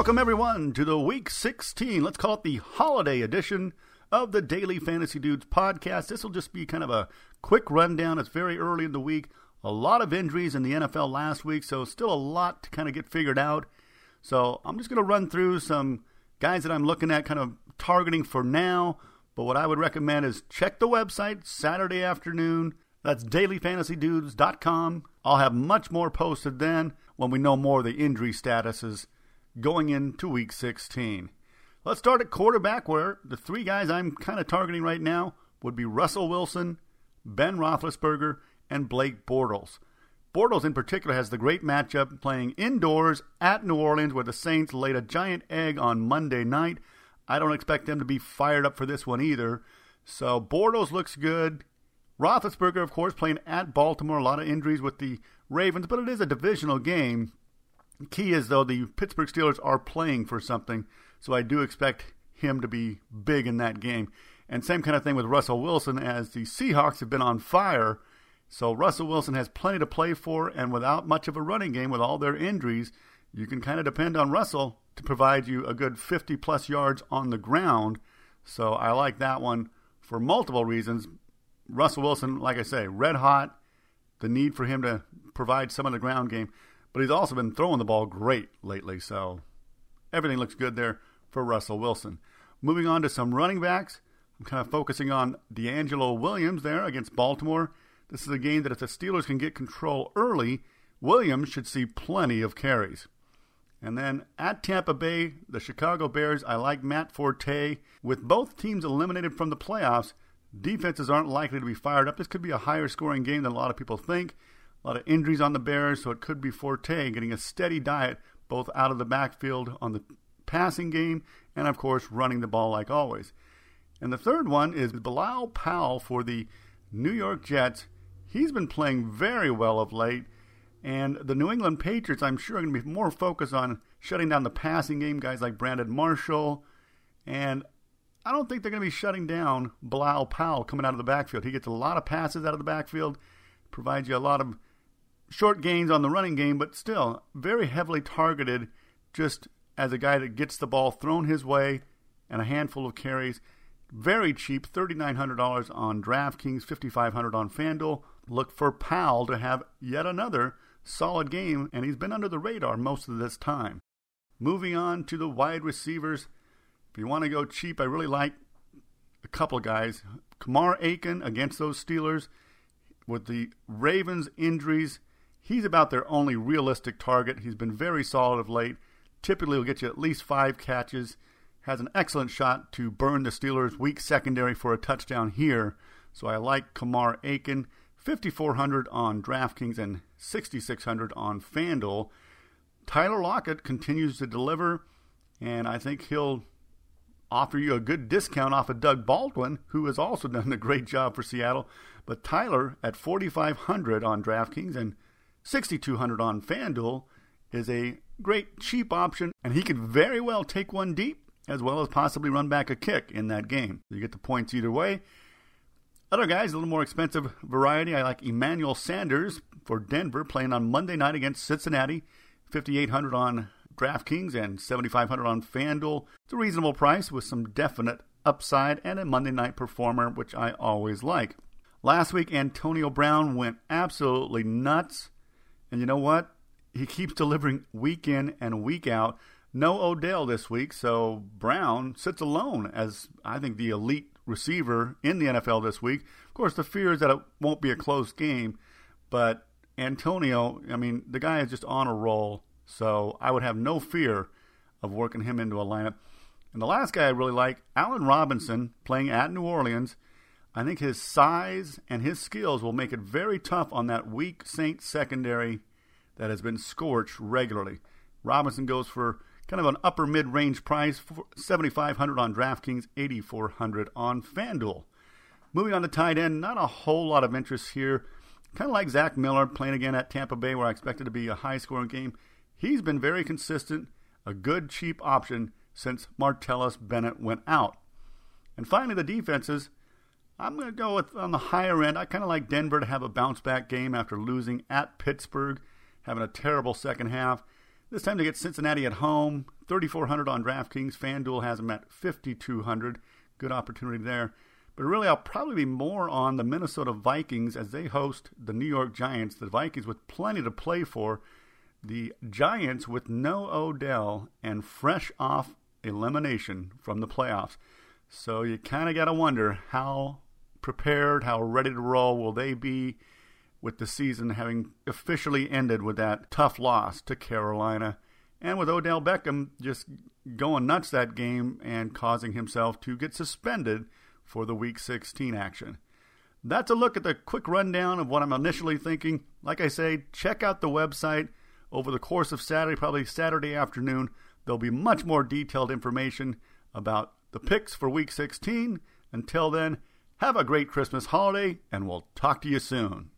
Welcome, everyone, to the Week 16, let's call it the holiday edition of the Daily Fantasy Dudes podcast. This will just be kind of a quick rundown. It's very early in the week. A lot of injuries in the NFL last week, so still a lot to kind of get figured out. So I'm just going to run through some guys that I'm looking at, kind of targeting for now. But what I would recommend is check the website Saturday afternoon. That's dailyfantasydudes.com. I'll have much more posted then when we know more of the injury statuses going into week 16. Let's start at quarterback, where the three guys I'm kind of targeting right now would be Russell Wilson, Ben Roethlisberger, and Blake Bortles. Bortles, in particular, has the great matchup playing indoors at New Orleans, where the Saints laid a giant egg on Monday night. I don't expect them to be fired up for this one either. So Bortles looks good. Roethlisberger, of course, playing at Baltimore. A lot of injuries with the Ravens, but it is a divisional game. Key is, though, the Pittsburgh Steelers are playing for something, so I do expect him to be big in that game. And same kind of thing with Russell Wilson, as the Seahawks have been on fire. So Russell Wilson has plenty to play for, and without much of a running game, with all their injuries, you can kind of depend on Russell to provide you a good 50 plus yards on the ground. So I like that one for multiple reasons. Russell Wilson, like I say, red hot. The need for him to provide some of the ground game, but he's also been throwing the ball great lately. So everything looks good there for Russell Wilson. Moving on to some running backs, I'm kind of focusing on DeAngelo Williams there against Baltimore. This is a game that if the Steelers can get control early, Williams should see plenty of carries. And then at Tampa Bay, the Chicago Bears, I like Matt Forte. With both teams eliminated from the playoffs, defenses aren't likely to be fired up. This could be a higher scoring game than a lot of people think. A lot of injuries on the Bears, so it could be Forte getting a steady diet both out of the backfield on the passing game and, of course, running the ball like always. And the third one is Bilal Powell for the New York Jets. He's been playing very well of late. And the New England Patriots, I'm sure, are going to be more focused on shutting down the passing game, guys like Brandon Marshall. And I don't think they're going to be shutting down Bilal Powell coming out of the backfield. He gets a lot of passes out of the backfield, provides you a lot of short gains on the running game, but still very heavily targeted just as a guy that gets the ball thrown his way and a handful of carries. Very cheap, $3,900 on DraftKings, $5,500 on FanDuel. Look for Powell to have yet another solid game, and he's been under the radar most of this time. Moving on to the wide receivers. If you want to go cheap, I really like a couple guys. Kamar Aiken against those Steelers. With the Ravens' injuries, he's about their only realistic target. He's been very solid of late. Typically, will get you at least five catches. Has an excellent shot to burn the Steelers' weak secondary for a touchdown here. So I like Kamar Aiken. 5400 on DraftKings and 6600 on FanDuel. Tyler Lockett continues to deliver, and I think he'll offer you a good discount off of Doug Baldwin, who has also done a great job for Seattle. But Tyler at 4500 on DraftKings and 6200 on FanDuel is a great cheap option, and he could very well take one deep as well as possibly run back a kick in that game. You get the points either way. Other guys, a little more expensive variety. I like Emmanuel Sanders for Denver playing on Monday night against Cincinnati. 5800 on DraftKings and 7500 on FanDuel. It's a reasonable price with some definite upside and a Monday night performer, which I always like. Last week, Antonio Brown went absolutely nuts. And you know what? He keeps delivering week in and week out. No Odell this week, so Brown sits alone as I think the elite receiver in the NFL this week. Of course, the fear is that it won't be a close game, but Antonio, I mean, the guy is just on a roll, so I would have no fear of working him into a lineup. And the last guy I really like, Allen Robinson, playing at New Orleans. I think his size and his skills will make it very tough on that weak Saints secondary that has been scorched regularly. Robinson goes for kind of an upper mid range price, 7500 on DraftKings, 8400 on FanDuel. Moving on to tight end, not a whole lot of interest here. Kind of like Zach Miller playing again at Tampa Bay, where I expected to be a high scoring game. He's been very consistent, a good cheap option since Martellus Bennett went out. And finally, the defenses. I'm going to go with on the higher end. I kind of like Denver to have a bounce back game after losing at Pittsburgh, having a terrible second half. This time to get Cincinnati at home, 3,400 on DraftKings. FanDuel has them at 5,200. Good opportunity there. But really, I'll probably be more on the Minnesota Vikings as they host the New York Giants. The Vikings with plenty to play for. The Giants with no Odell and fresh off elimination from the playoffs. So you kind of got to wonder how prepared, how ready to roll will they be with the season having officially ended with that tough loss to Carolina. And with Odell Beckham just going nuts that game and causing himself to get suspended for the Week 16 action. That's a look at the quick rundown of what I'm initially thinking. Like I say, check out the website over the course of Saturday, probably Saturday afternoon. There'll be much more detailed information about the picks for Week 16. Until then, have a great Christmas holiday, and we'll talk to you soon.